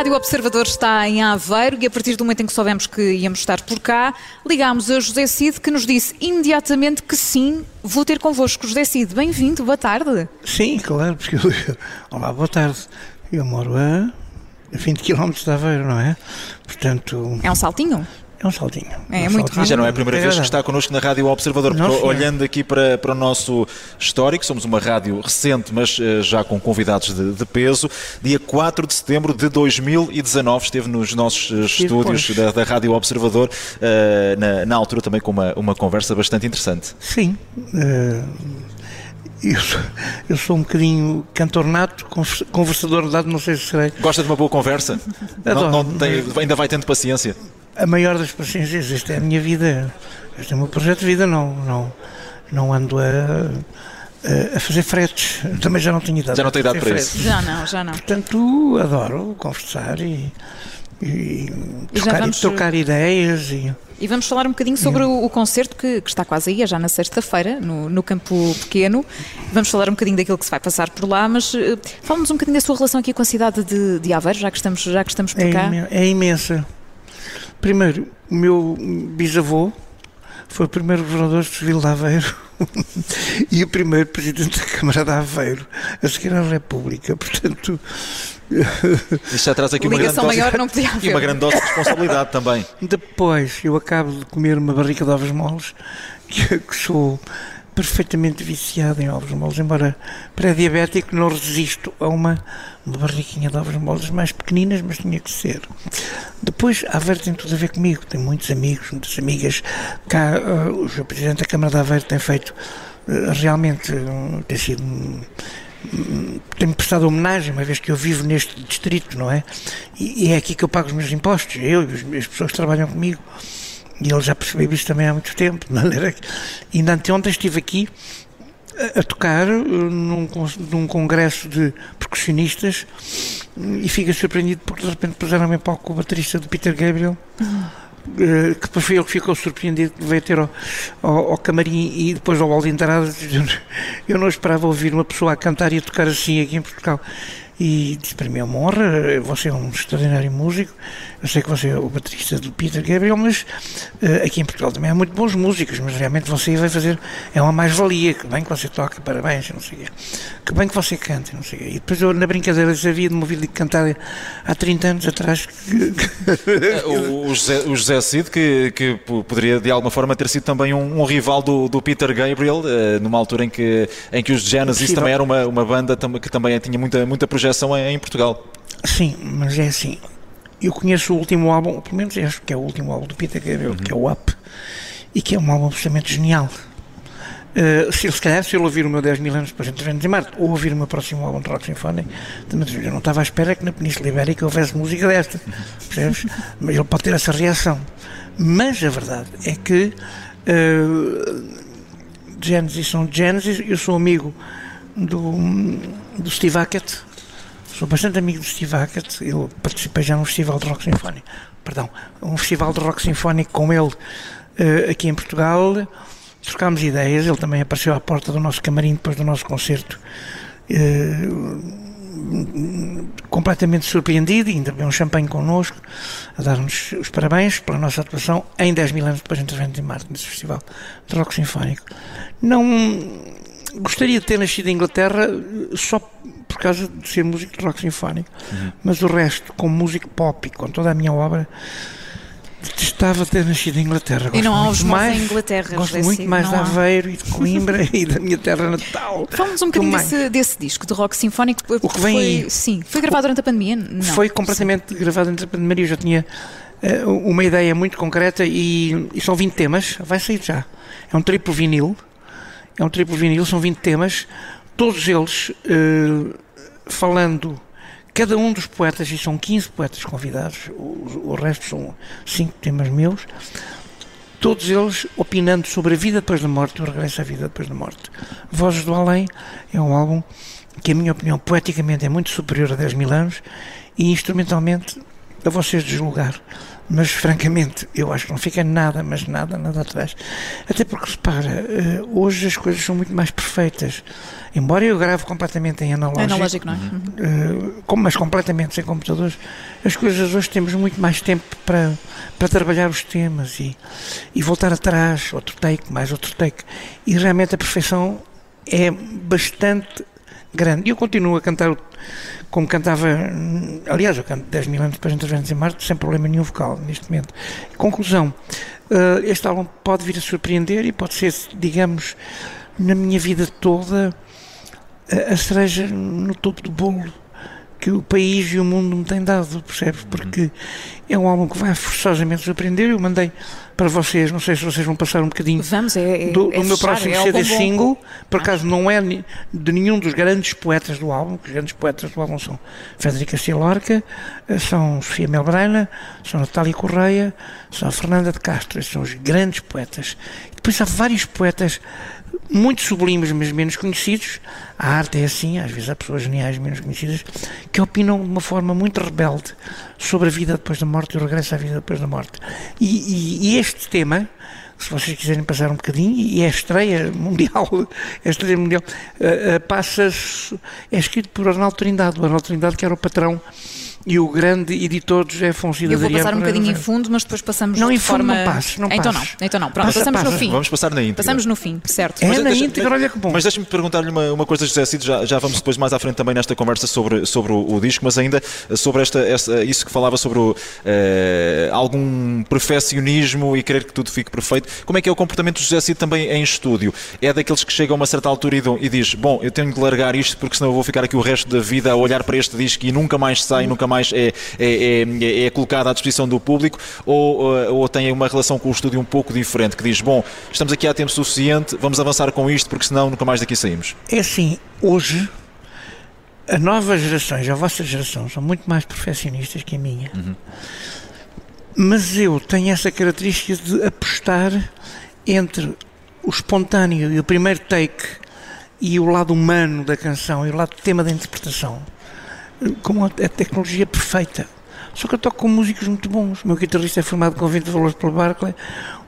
Rádio Observador está em Aveiro e a partir do momento em que soubemos que íamos estar por cá, ligámos a José Cid que nos disse imediatamente que sim, vou ter convosco. José Cid, bem-vindo, boa tarde. Sim, claro, porque eu, olá, boa tarde. Eu moro a 20 km de Aveiro, não é? Portanto. É um saltinho? É um saltinho. É, é um muito saltinho. Já não é a primeira É vez que verdade. está connosco na Rádio Observador, porque olhando aqui para, para o nosso histórico, somos uma rádio recente, mas eh, já com convidados de, de peso. Dia 4 de setembro de 2019 esteve nos nossos eh, estúdios pois. da, da Rádio Observador, eh, na, na altura também com uma, uma conversa bastante interessante. Sim. eh, eu, sou, eu sou um bocadinho cantor nato, convers- conversador dado, não sei se serei. Gosta de uma boa conversa? Não, Adoro. não tem- ainda vai tendo paciência? A maior das paciências, esta é a minha vida. Este é o meu projeto de vida, não, não, não ando a, a- fazer fretes. Também já não tenho idade. Já não tem idade fazer para fretes. isso. Já não, já não. Portanto, adoro conversar e, e, E trocar, vamos- trocar ideias e E vamos falar um bocadinho sobre o, o concerto que, que está quase aí, é já na sexta-feira, no, no Campo Pequeno. Vamos falar um bocadinho daquilo que se vai passar por lá, mas eh, fala-nos um bocadinho da sua relação aqui com a cidade de, de Aveiro, já que estamos, já que estamos por é, cá. imen- é imensa. Primeiro, o meu bisavô foi o primeiro governador civil de Aveiro e o primeiro presidente da Câmara de Aveiro, a seguir à República. Portanto, Isto já traz aqui uma grande, dose, maior não podia e uma grande dose de responsabilidade também. depois eu acabo de comer uma barrica de ovos moles, que, que sou perfeitamente viciado em ovos moles, embora pré-diabético não resisto a uma, uma barriquinha de ovos moles mais pequeninas, mas tinha que ser. Depois, Aveiro tem tudo a ver comigo, tenho muitos amigos, muitas amigas. Cá, ah, o. Presidente da Câmara de Aveiro tem feito ah, realmente, ah, tem sido. hum, tem-me prestado homenagem, uma vez que eu vivo neste distrito, não é? E, é aqui que eu pago os meus impostos, eu e as pessoas que trabalham comigo. E ele já percebeu isso também há muito tempo. de maneira que- Ainda anteontem estive aqui a, tocar eh, num, num congresso de percussionistas e fiquei surpreendido porque de repente puseram-me em palco o baterista do Peter Gabriel. eh, que depois foi ele que ficou surpreendido que veio ter ao, ao, ao camarim e depois ao hall de entrada eu não esperava ouvir uma pessoa a cantar e a tocar assim aqui em Portugal e disse para mim é uma honra, você é um extraordinário músico. Eu sei que você é o baterista do Peter Gabriel mas eh, aqui em Portugal também há muito bons músicos mas realmente você vai fazer é uma mais-valia, que bem que você toca parabéns, não sei o quê. Que bem que você canta, não sei o quê. E depois eu na brincadeira havia de me ouvir cantar há 30 anos atrás. Que, O, José, o José Cid, que, que po- poderia de alguma forma ter sido também um, um rival do, do Peter Gabriel, eh, numa altura em que, em que os Genesis também era uma, uma banda que também tinha muita, muita projeção em, em Portugal. Sim, mas é assim. Eu conheço o último álbum, pelo menos acho que é o último álbum do Peter Gabriel, que é o Up, e que é um álbum absolutamente genial. Uh, se, se calhar, se ele ouvir o meu 10 mil anos depois entre Vênus e Marte, ou ouvir o meu próximo álbum de rock sinfónico, também digo, eu não estava à espera que na Península Ibérica houvesse música desta, percebes? Mas ele pode ter essa reação. Mas a verdade é que uh, Genesis são Genesis, eu sou amigo do, do Steve Hackett, Sou bastante amigo do Steve Hackett. Eu participei já num festival de rock sinfónico. Perdão, um festival de rock sinfónico com ele eh, aqui em Portugal. Trocámos ideias. Ele também apareceu à porta do nosso camarim depois do nosso concerto. eh, completamente surpreendido ainda bebeu um champanhe connosco a dar-nos os parabéns pela nossa atuação em 10 mil anos depois entre Vento e Marte nesse festival de rock sinfónico não gostaria de ter nascido em Inglaterra eh, só por causa de ser músico de rock sinfónico mas o resto, como músico pop e com toda a minha obra detestava ter nascido em Inglaterra E não Gosto há muito os mais, em Inglaterra, gosto José muito mais de há. Aveiro e de Coimbra e da minha terra natal Fala-nos um bocadinho desse, desse disco de rock sinfónico. O que vem foi, aí? Sim, foi gravado durante a pandemia? Não. foi completamente gravado entre a pandemia. Eu já tinha eh, uma ideia muito concreta e, e são 20 temas. Vai sair já. É um triplo vinil. É um triplo vinil, são 20 temas. Todos eles eh, falando. Cada um dos poetas, e são 15 poetas convidados, o, o resto são 5 temas meus, todos eles opinando sobre a vida depois da morte o regresso à vida depois da morte. Vozes do Além é um álbum que, a minha opinião, poeticamente é muito superior a 10 mil anos e instrumentalmente a vocês deslugar. Mas francamente eu acho que não fica nada, mas nada, nada atrás. Até porque, repara, eh, hoje as coisas são muito mais perfeitas. Embora eu grave completamente em analógico, analógico não é? Uhum. mas completamente sem computadores, as coisas hoje temos muito mais tempo para, para trabalhar os temas e, e voltar atrás, outro take, mais outro take. E realmente a perfeição é bastante grande. E eu continuo a cantar como cantava, aliás, eu canto 10 mil anos depois de Interventos em Marte, sem problema nenhum vocal, neste momento. Conclusão, uh, este álbum pode vir a surpreender e pode ser, digamos, na minha vida toda, a, a cereja no topo do bolo que o país e o mundo me têm dado, percebes? Porque é um álbum que vai forçosamente surpreender. Eu mandei para vocês, não sei se vocês vão passar um bocadinho Vamos, é, é, do, é do meu próximo é CD single. Por acaso não é de nenhum dos grandes poetas do álbum, que os grandes poetas do álbum são Frederica Lorca, eh, são Sofia Melbrana, são Natália Correia, são Fernanda de Castro, esses são os grandes poetas. E depois há vários poetas muito sublimes, mas menos conhecidos. A arte é assim, às vezes há pessoas geniais menos conhecidas que opinam de uma forma muito rebelde sobre a vida depois da morte e o regresso à vida depois da morte. E, e, e este tema, se vocês quiserem passar um bocadinho, e é a estreia mundial, é estreia mundial, uh, uh, passa é escrito por Arnaldo Trindade, o Arnaldo Trindade que era o patrão e o grande editor José Afonso Eu vou passar um bocadinho em fundo, mas depois passamos não, de em fundo forma... não passe, não Então não, então não. Pronto, Passa, passamos passa. no fim. Vamos passar na íntegra. Passamos no fim, certo. É Mas na deixa- íntegra, olha que bom. Mas deixa-me perguntar-lhe uma, uma coisa, José Cid, já, já vamos depois mais à frente também nesta conversa sobre, sobre o, o disco, mas ainda sobre esta, esta- isso que falava sobre o, eh, algum perfeccionismo e querer que tudo fique perfeito. Como é que é o comportamento do José Cid também em estúdio? É daqueles que chegam a uma certa altura e, dão- e diz, bom, eu tenho de largar isto porque senão eu vou ficar aqui o resto da vida a olhar para este disco e nunca mais sai, nunca mais é, é, é, é colocado à disposição do público, ou, eh, ou tem uma relação com o estúdio um pouco diferente, que diz, bom, estamos aqui há tempo suficiente, vamos avançar com isto porque senão nunca mais daqui saímos. É assim, hoje as novas gerações, a vossa geração, são muito mais perfeccionistas que a minha. Mas eu tenho essa característica de apostar entre o espontâneo e o primeiro take e o lado humano da canção e o lado tema da interpretação como a a tecnologia perfeita. Só que eu toco com músicos muito bons. O meu guitarrista é formado com 20 valores pela Barclay,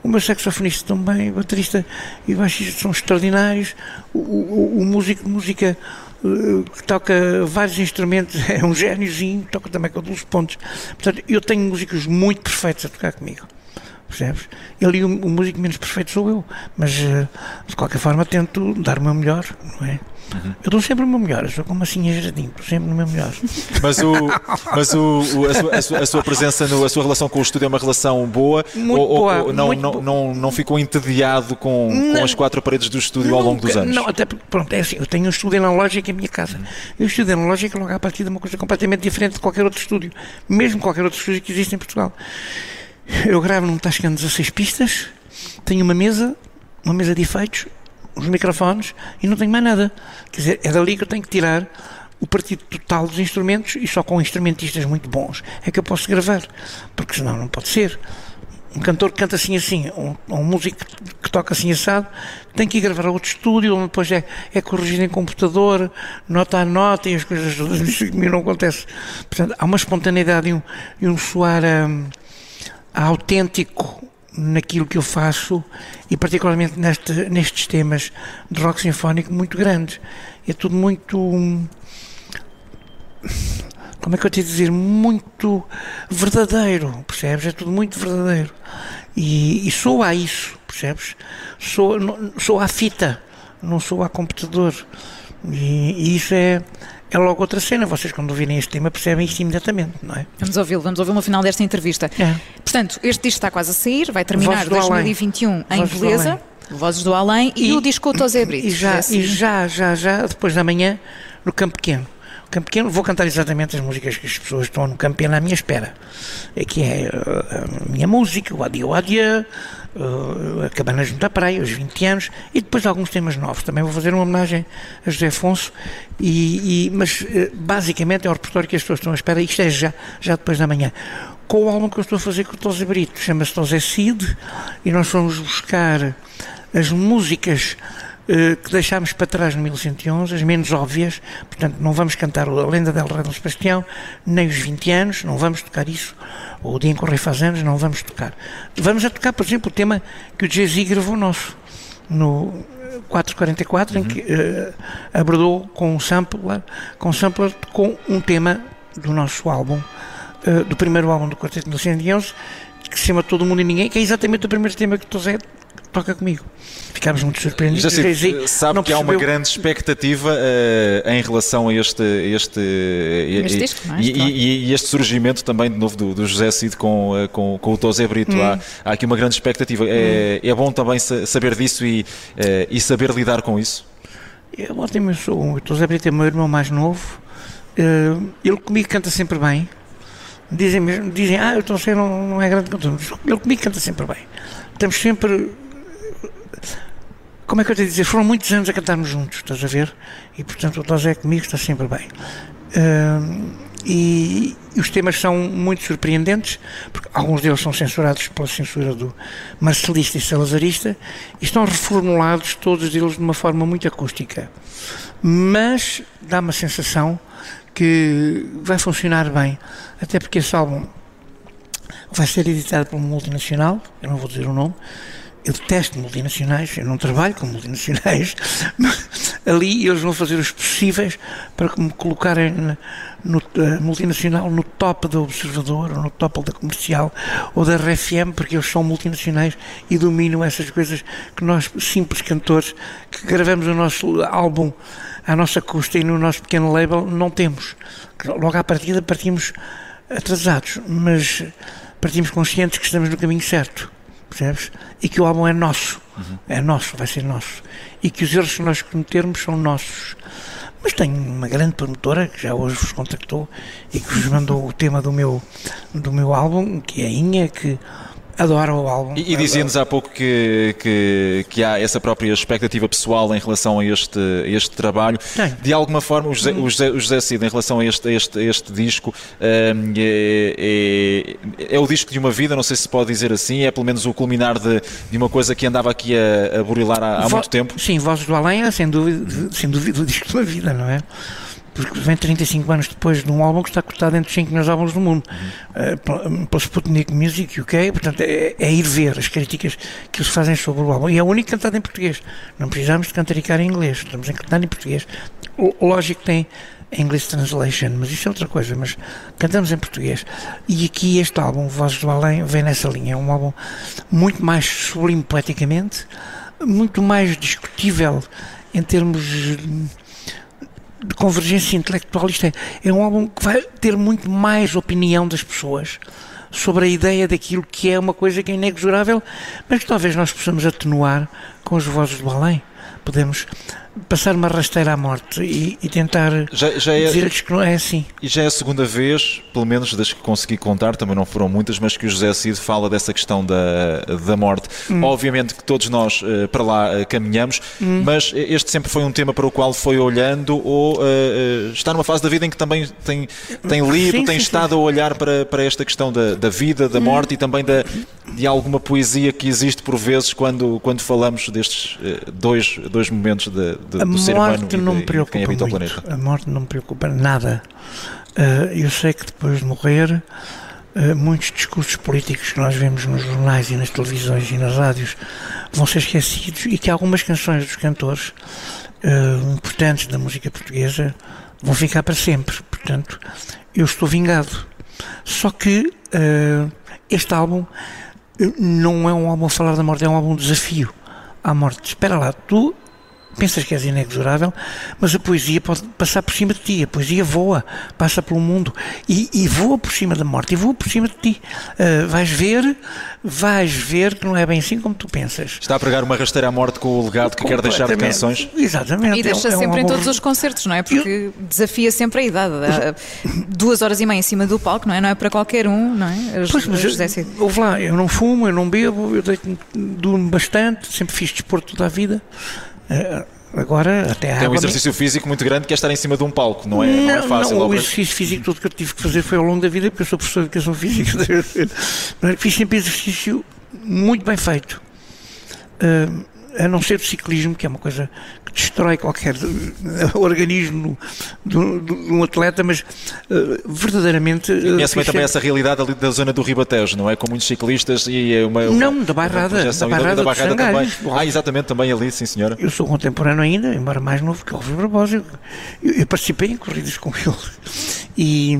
o meu saxofonista também, o baterista e baixista são extraordinários, o, o- o músico de música eh, que toca vários instrumentos é um gêniozinho, toca também com dulce pontos. Portanto, eu tenho músicos muito perfeitos a tocar comigo. Percebes? Ele o, o músico menos perfeito sou eu, mas eh, de qualquer forma tento dar o meu melhor, não é? Eu dou sempre o meu melhor, eu sou como assim a jardim, estou sempre no meu melhor. Mas, o, mas o, o- a, sua, a sua- a sua presença, no, a sua relação com o estúdio é uma relação boa? Muito ou, boa, ou não, muito não, não, não ficou entediado com, com Não. as quatro paredes do estúdio ao longo dos Nunca- anos? Não, até porque, pronto, é assim, eu tenho um estúdio analógico em minha casa. E o estúdio analógico logo à partida é uma coisa completamente diferente de qualquer outro estúdio, mesmo qualquer outro estúdio que existe em Portugal. Eu gravo num Tascam 16 pistas, tenho uma mesa, uma mesa de efeitos, os microfones e não tenho mais nada. Quer dizer, é dali que eu tenho que tirar o partido total dos instrumentos e só com instrumentistas muito bons é que eu posso gravar, porque senão não pode ser um cantor que canta assim assim, um, um músico que, toca assim assado, tem que ir gravar a outro estúdio, onde depois é, é corrigido em computador, nota a nota e as coisas todas, não acontece. Portanto, há uma espontaneidade e um, e um soar hum, autêntico naquilo que eu faço e particularmente neste, nestes temas de rock sinfónico muito grande. É tudo muito. como é que eu te dizer, muito verdadeiro, percebes? É tudo muito verdadeiro. E, e sou a isso, percebes? Sou, não- sou à fita, não sou a computador. E, e isso é, é logo outra cena. Vocês, quando ouvirem este tema, percebem isto imediatamente, não é? Vamos ouvi-lo, vamos ouvi-lo no final desta entrevista. É. Portanto, este disco está quase a sair, vai terminar Vozes do Além. 2021 em Vozes do beleza. Vozes do Além e, o disco Tosé Brito. E já, É assim. e já, já, já, depois da manhã, no Campo Pequeno. Campo Pequeno, vou cantar exatamente as músicas que as pessoas estão no Campo Pequeno à minha espera. É Que é uh, a minha música, o Adieu Adieu, uh, a Cabana junto à Praia, os 20 anos, e depois alguns temas novos. Também vou fazer uma homenagem a José Afonso, e, e- mas uh, basicamente é o repertório que as pessoas estão à espera, e isto é já, já depois da manhã. Com o álbum que eu estou a fazer com o Tosé Brito, chama-se Tosé Cid, e nós fomos buscar as músicas que deixámos para trás no 1111, as menos óbvias, portanto não vamos cantar a Lenda del Rei do Sebastião, nem os 20 anos, não vamos tocar isso, ou o Dia em que o Rei faz anos, não vamos tocar. Vamos a tocar, por exemplo, o tema que o Jay-Z gravou nosso, no 444, uhum. em que uh, abordou com um sampler, com um sampler com um tema do nosso álbum, uh, do primeiro álbum do Quarteto de 1111, que se chama Todo Mundo e Ninguém, que é exatamente o primeiro tema que o José toca comigo. Ficámos muito surpreendidos. Já sei, sabe que há uma grande expectativa uh, em relação a este, este, este disco, e, e, e, e, este surgimento também de novo do, do José Cid com, uh, com, com o Tosé Brito. Hum. Há, há, aqui uma grande expectativa. É, hum. É, é bom também saber disso e, uh, e saber lidar com isso. É ótimo, eu sou, o Tosé Brito é meu irmão mais novo. ele comigo canta sempre bem. Dizem mesmo, dizem, ah, o Tosé não, não é grande cantor. Ele comigo canta sempre bem. Estamos sempre como é que eu te dizer? Foram muitos anos a cantarmos juntos, estás a ver? E portanto o Tosé comigo está sempre bem. Uh, e, e, os temas são muito surpreendentes, porque alguns deles são censurados pela censura do marcelista e salazarista, e estão reformulados todos eles de uma forma muito acústica. Mas dá uma sensação que vai funcionar bem, até porque esse álbum vai ser editado por uma multinacional, eu não vou dizer o nome, eu detesto multinacionais, eu não trabalho com multinacionais, mas ali eles vão fazer os possíveis para me colocarem no, uh, multinacional no top do Observador, ou no top da comercial, ou da RFM, porque eles são multinacionais e dominam essas coisas que nós, simples cantores, que gravamos o nosso álbum à nossa custa e no nosso pequeno label, não temos. Logo à partida partimos atrasados, mas partimos conscientes que estamos no caminho certo percebes? E que o álbum é nosso, uhum. é nosso, vai ser nosso. E que os erros que nós cometermos são nossos. Mas tenho uma grande promotora que já hoje vos contactou e que vos mandou o tema do meu, do meu álbum, que é a Inha, que Adoro o álbum. E, e dizia-nos há pouco que, que, que, há essa própria expectativa pessoal em relação a este, a este trabalho. De alguma forma, o José, o José, o José Cid, em relação a este, a este, a este disco, hum, é, é, é, o disco de uma vida, não sei se pode dizer assim, é pelo menos o culminar de, de uma coisa que andava aqui a, a burilar há, há Vo muito tempo. Sim, Vozes do Além é sem dúvida, sem dúvida o disco uma vida, não é? Porque vem 35 anos depois de um álbum que está cotado entre os 5 melhores álbuns do mundo, uhum. uh, pela Sputnik Music UK, portanto é, é, ir ver as críticas que eles fazem sobre o álbum. E é o único cantado em português. Não precisamos de cantaricar em inglês, estamos a cantar em português. Lógico que tem English Translation, mas isso é outra coisa, mas cantamos em português. E aqui este álbum, Vozes do Além, vem nessa linha. É um álbum muito mais sublime poeticamente, muito mais discutível em termos de convergência intelectual. Isto é, é um álbum que vai ter muito mais opinião das pessoas sobre a ideia daquilo que é uma coisa que é inexorável, mas que talvez nós possamos atenuar com as vozes do além. Podemos passar uma rasteira à morte e, e tentar já, já é, dizer-lhes que não é assim. E já é a segunda vez, pelo menos das que consegui contar, também não foram muitas, mas que o José Cid fala dessa questão da, da morte. Hum. Obviamente que todos nós uh, para lá uh, caminhamos, hum. mas este sempre foi um tema para o qual foi olhando ou uh, está numa fase da vida em que também tem, tem lido, sim, tem sim, estado sim. a olhar para, para esta questão da, da vida, da hum. morte hum. e também da, de alguma poesia que existe por vezes quando, quando falamos destes dois, dois momentos de, de, do ser humano e não me preocupa quem habita muito. o planeta? A morte não me preocupa nada. Uh, eu sei que depois de morrer, uh, muitos discursos políticos que nós vemos nos jornais e nas televisões e nas rádios vão ser esquecidos e que algumas canções dos cantores uh, importantes da música portuguesa vão ficar para sempre. Portanto, eu estou vingado. Só que este álbum não é um álbum a falar da morte, é um álbum de desafio à morte. Espera lá, tu pensas que és inexorável, mas a poesia pode passar por cima de ti. A poesia voa, passa pelo mundo e, e voa por cima da morte e voa por cima de ti. Uh, vais ver, vais ver que não é bem assim como tu pensas. Está a pregar uma rasteira à morte com o legado que quer deixar de canções. Exatamente. E deixa é, sempre é um em todos os concertos, não é? Porque Eu... desafia sempre a idade. Duas horas e meia em cima do palco, não é? Não é para qualquer um, não é? Pois, mas, ouve lá, eu não fumo, eu não bebo, eu durmo bastante, sempre fiz desporto toda a vida. Eh, agora, até Tem um exercício físico muito grande que é estar em cima de um palco, não é, não, não é fácil. Não, o exercício físico todo que eu tive que fazer foi ao longo da vida, porque eu sou professor de educação física. Fiz sempre exercício muito bem feito. Uh, a não ser o ciclismo, que é uma coisa que destrói qualquer organismo de, um atleta, mas uh, verdadeiramente. Uh, Conhece bem também essa realidade ali da zona do Ribatejo, não é? Com muitos ciclistas e é uma. uma não, da Bairrada. Da Bairrada, da Bairrada também. Ah, exatamente, também ali, sim senhora. Eu sou contemporâneo ainda, embora mais novo que o Rui Barbosa. Eu, eu, participei em corridas com ele. E,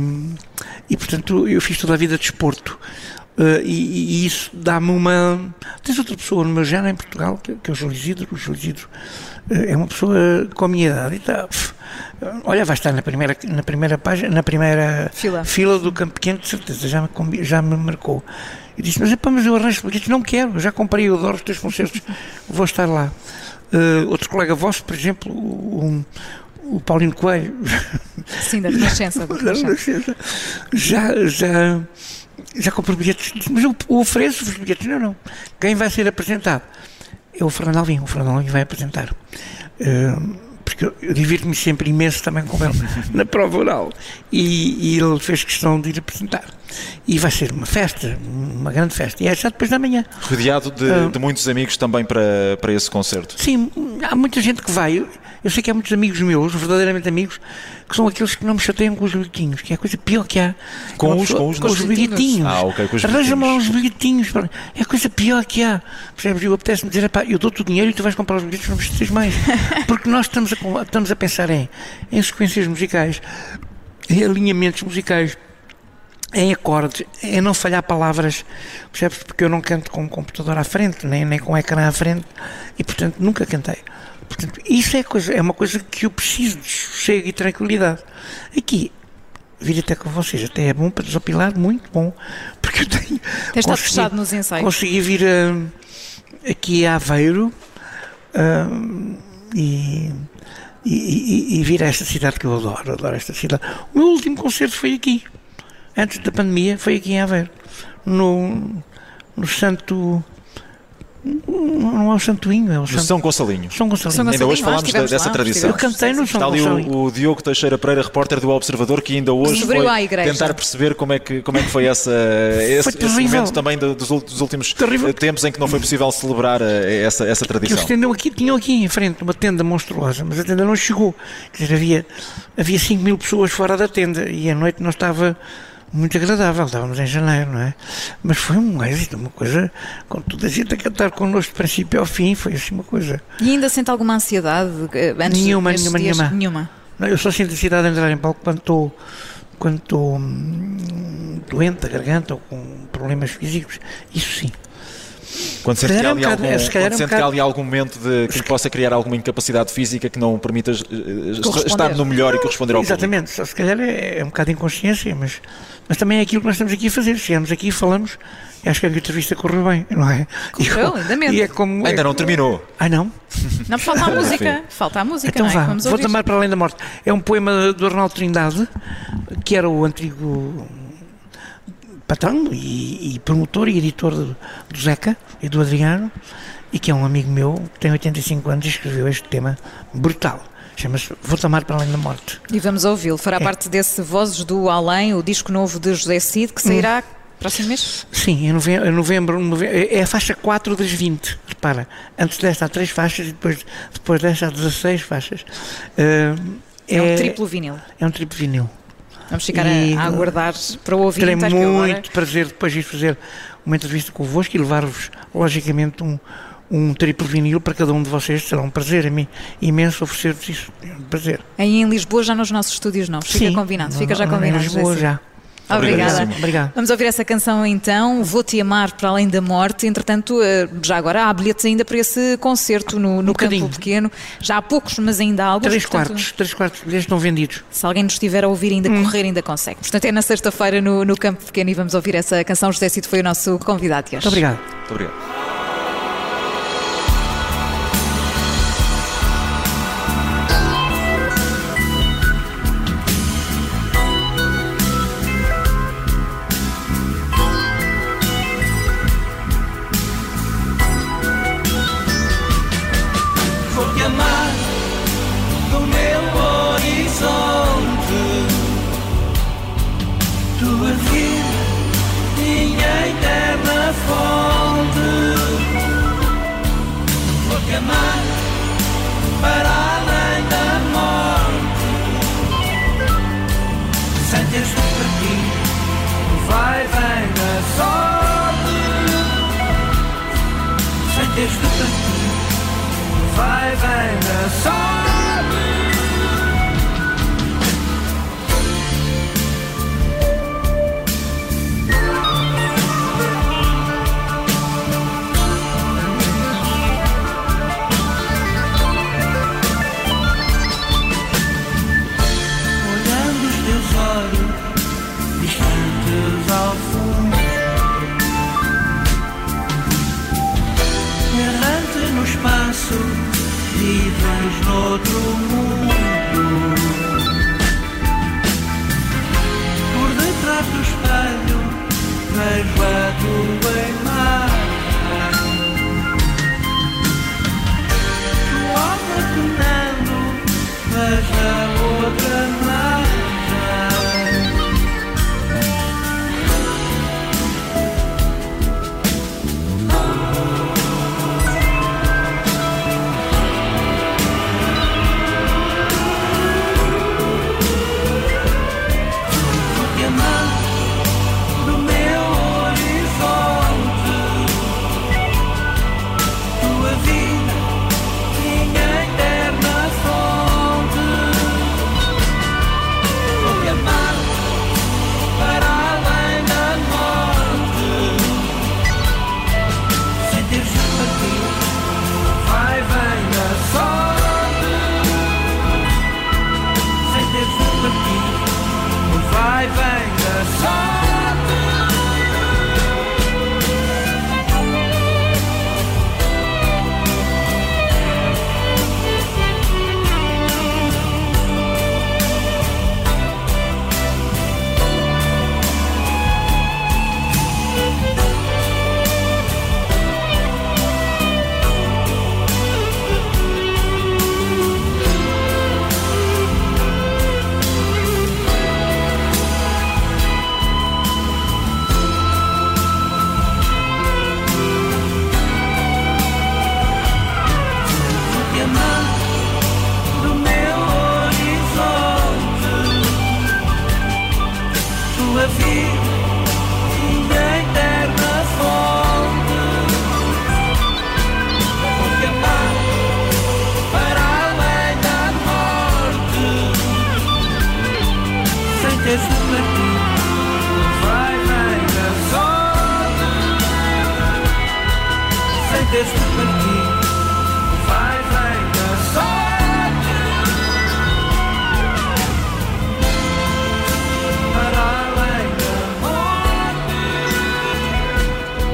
e portanto, eu fiz toda a vida de esporto. Uh, e, e, isso dá-me uma. Tens outra pessoa no meu género em Portugal, que, que é o Júlio Isidro. O Júlio Isidro uh, é uma pessoa com a minha idade tá, olha, vai estar na primeira, na primeira página, na primeira fila, fila do campo pequeno, de certeza, já me, já me marcou. E disse: Mas, epá, mas eu arranjo bilhetes, não quero, já comprei, eu adoro os teus concertos, vou estar lá. Uh, outro colega vosso, por exemplo, um, o Paulinho Coelho. Sim, da Renascença. Da Renascença. Já, já já comprou bilhetes, mas eu, eu ofereço os bilhetes. Não, não. Quem vai ser apresentado é o Fernando Alvim. O Fernando Alvim vai apresentar. Uh, porque eu, eu divirto-me sempre imenso também com ele na prova oral. E, e, ele fez questão de ir apresentar. E vai ser uma festa, uma grande festa. E é já depois da manhã. Rodeado de, uh, de muitos amigos também para, para esse concerto. Sim, há muita gente que vai. Eu sei que há muitos amigos meus, verdadeiramente amigos, que são aqueles que não me chateiam com os bilhetinhos, que é a coisa pior que há. Com os, com os, com os bilhetinhos. Ah, ok, com os Arranja-me lá uns bilhetinhos. É a coisa pior que há. Percebes? Eu apetece-me dizer, pá, eu dou-te o dinheiro e tu vais comprar os bilhetes, não precisas mais. Porque nós estamos a, estamos a pensar em, em sequências musicais, em alinhamentos musicais em acordes, em não falhar palavras, percebes? Porque eu não canto com um computador à frente, nem, nem com um ecrã à frente, e portanto nunca cantei. Portanto, isso é, coisa, é uma coisa que eu preciso de sossego e tranquilidade. Aqui, vir até com vocês, até é bom para desopilar, muito bom, porque eu tenho. Tens estado fechado nos ensaios. Consegui vir a, aqui a Aveiro uh, e, e, e, vir a esta cidade que eu adoro, adoro esta cidade. O meu último concerto foi aqui, antes da pandemia, foi aqui em Aveiro, no, no Santo não é o Santoinho, é o Santo... São Gonçalinho. São Gonçalinho. Ainda hoje falámos dessa lá, tradição. Eu cantei no São Está ali o, o, Diogo Teixeira Pereira, repórter do Observador, que ainda hoje foi tentar perceber como é que, como é que foi essa, esse, foi esse momento também dos, dos últimos terrível. tempos em que não foi possível celebrar eh, essa, essa tradição. Que eles aqui, tinham aqui em frente uma tenda monstruosa, mas a tenda não chegou. Quer dizer, havia, havia 5 mil pessoas fora da tenda e à noite não estava muito agradável, estávamos em janeiro, não é? Mas foi um êxito, uma coisa, com toda a gente a cantar connosco de princípio ao fim, foi assim uma coisa. E ainda sente alguma ansiedade eh, antes nenhuma, nenhuma, dias? nenhuma, nenhuma. Não, eu só sinto ansiedade de entrar em palco quando estou quando estou hum, doente da garganta ou com problemas físicos, isso sim. Quando sente que há ali, algum, quando sente que há ali algum momento de, que lhe possa criar alguma incapacidade física que não permita eh, estar no melhor e corresponder ao Exatamente, público. se calhar é, é um bocado de inconsciência, mas, mas também é aquilo que nós estamos aqui a fazer. Chegamos aqui e falamos, e acho que a entrevista correu bem, não é? Correu, lindamente. É como, Ainda é, não terminou. Ah, não? Não, falta a música. Falta a música. Então é? vá, Vamos vou tomar para além da morte. É um poema do Arnaldo Trindade, que era o antigo patrão e, e, promotor e editor do, do, Zeca e do Adriano, e que é um amigo meu, que tem 85 anos e escreveu este tema brutal. Chama-se Vou Tomar para Além da Morte. E vamos ouvi-lo. Fará é. parte desse Vozes do Além, o disco novo de José Cid, que sairá hum. próximo mês? Sim, em novembro, em novembro, novembro, é a faixa 4 das 20. Repara, antes desta há 3 faixas e depois, depois desta há 16 faixas. Uh, é, é um triplo vinil. É um triplo vinil. Vamos ficar e, a, a, aguardar para ouvir. Terei muito agora... prazer depois de fazer uma entrevista convosco e levar-vos, logicamente, um, um triplo vinil para cada um de vocês. Será um prazer a mim imenso oferecer-vos isso. É um prazer. Aí em Lisboa, já nos nossos estúdios novos. Fica Sim, combinado, fica já combinado. Em Lisboa, já. Obrigada. Obrigado. Vamos ouvir essa canção então, Vou-te Amar para Além da Morte. Entretanto, eh, já agora há bilhetes ainda para esse concerto no, no um Campo Pequeno. Já há poucos, mas ainda há alguns. Três portanto, quartos, três quartos bilhetes estão vendidos. Se alguém nos estiver a ouvir ainda hum. correr, ainda consegue. Portanto, é na sexta-feira no, no Campo Pequeno e vamos ouvir essa canção. José Cito foi o nosso convidado de hoje. Muito obrigado. Muito obrigado. Sem teres de partir, vai, vem da sorte.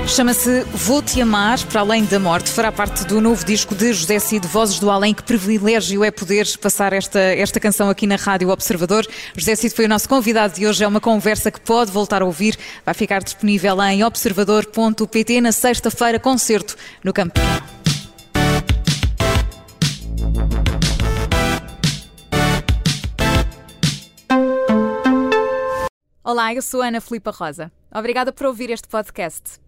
Chama-se Vou-te Amar para Além da Morte. Fará parte do novo disco de José Cid, Vozes do Além. Que privilégio é poder passar esta, esta canção aqui na Rádio Observador. José Cid foi o nosso convidado de hoje. É uma conversa que pode voltar a ouvir. Vai ficar disponível em observador.pt na sexta-feira, concerto no Campo. Olá, eu sou Ana Filipa Rosa. Obrigada por ouvir este podcast.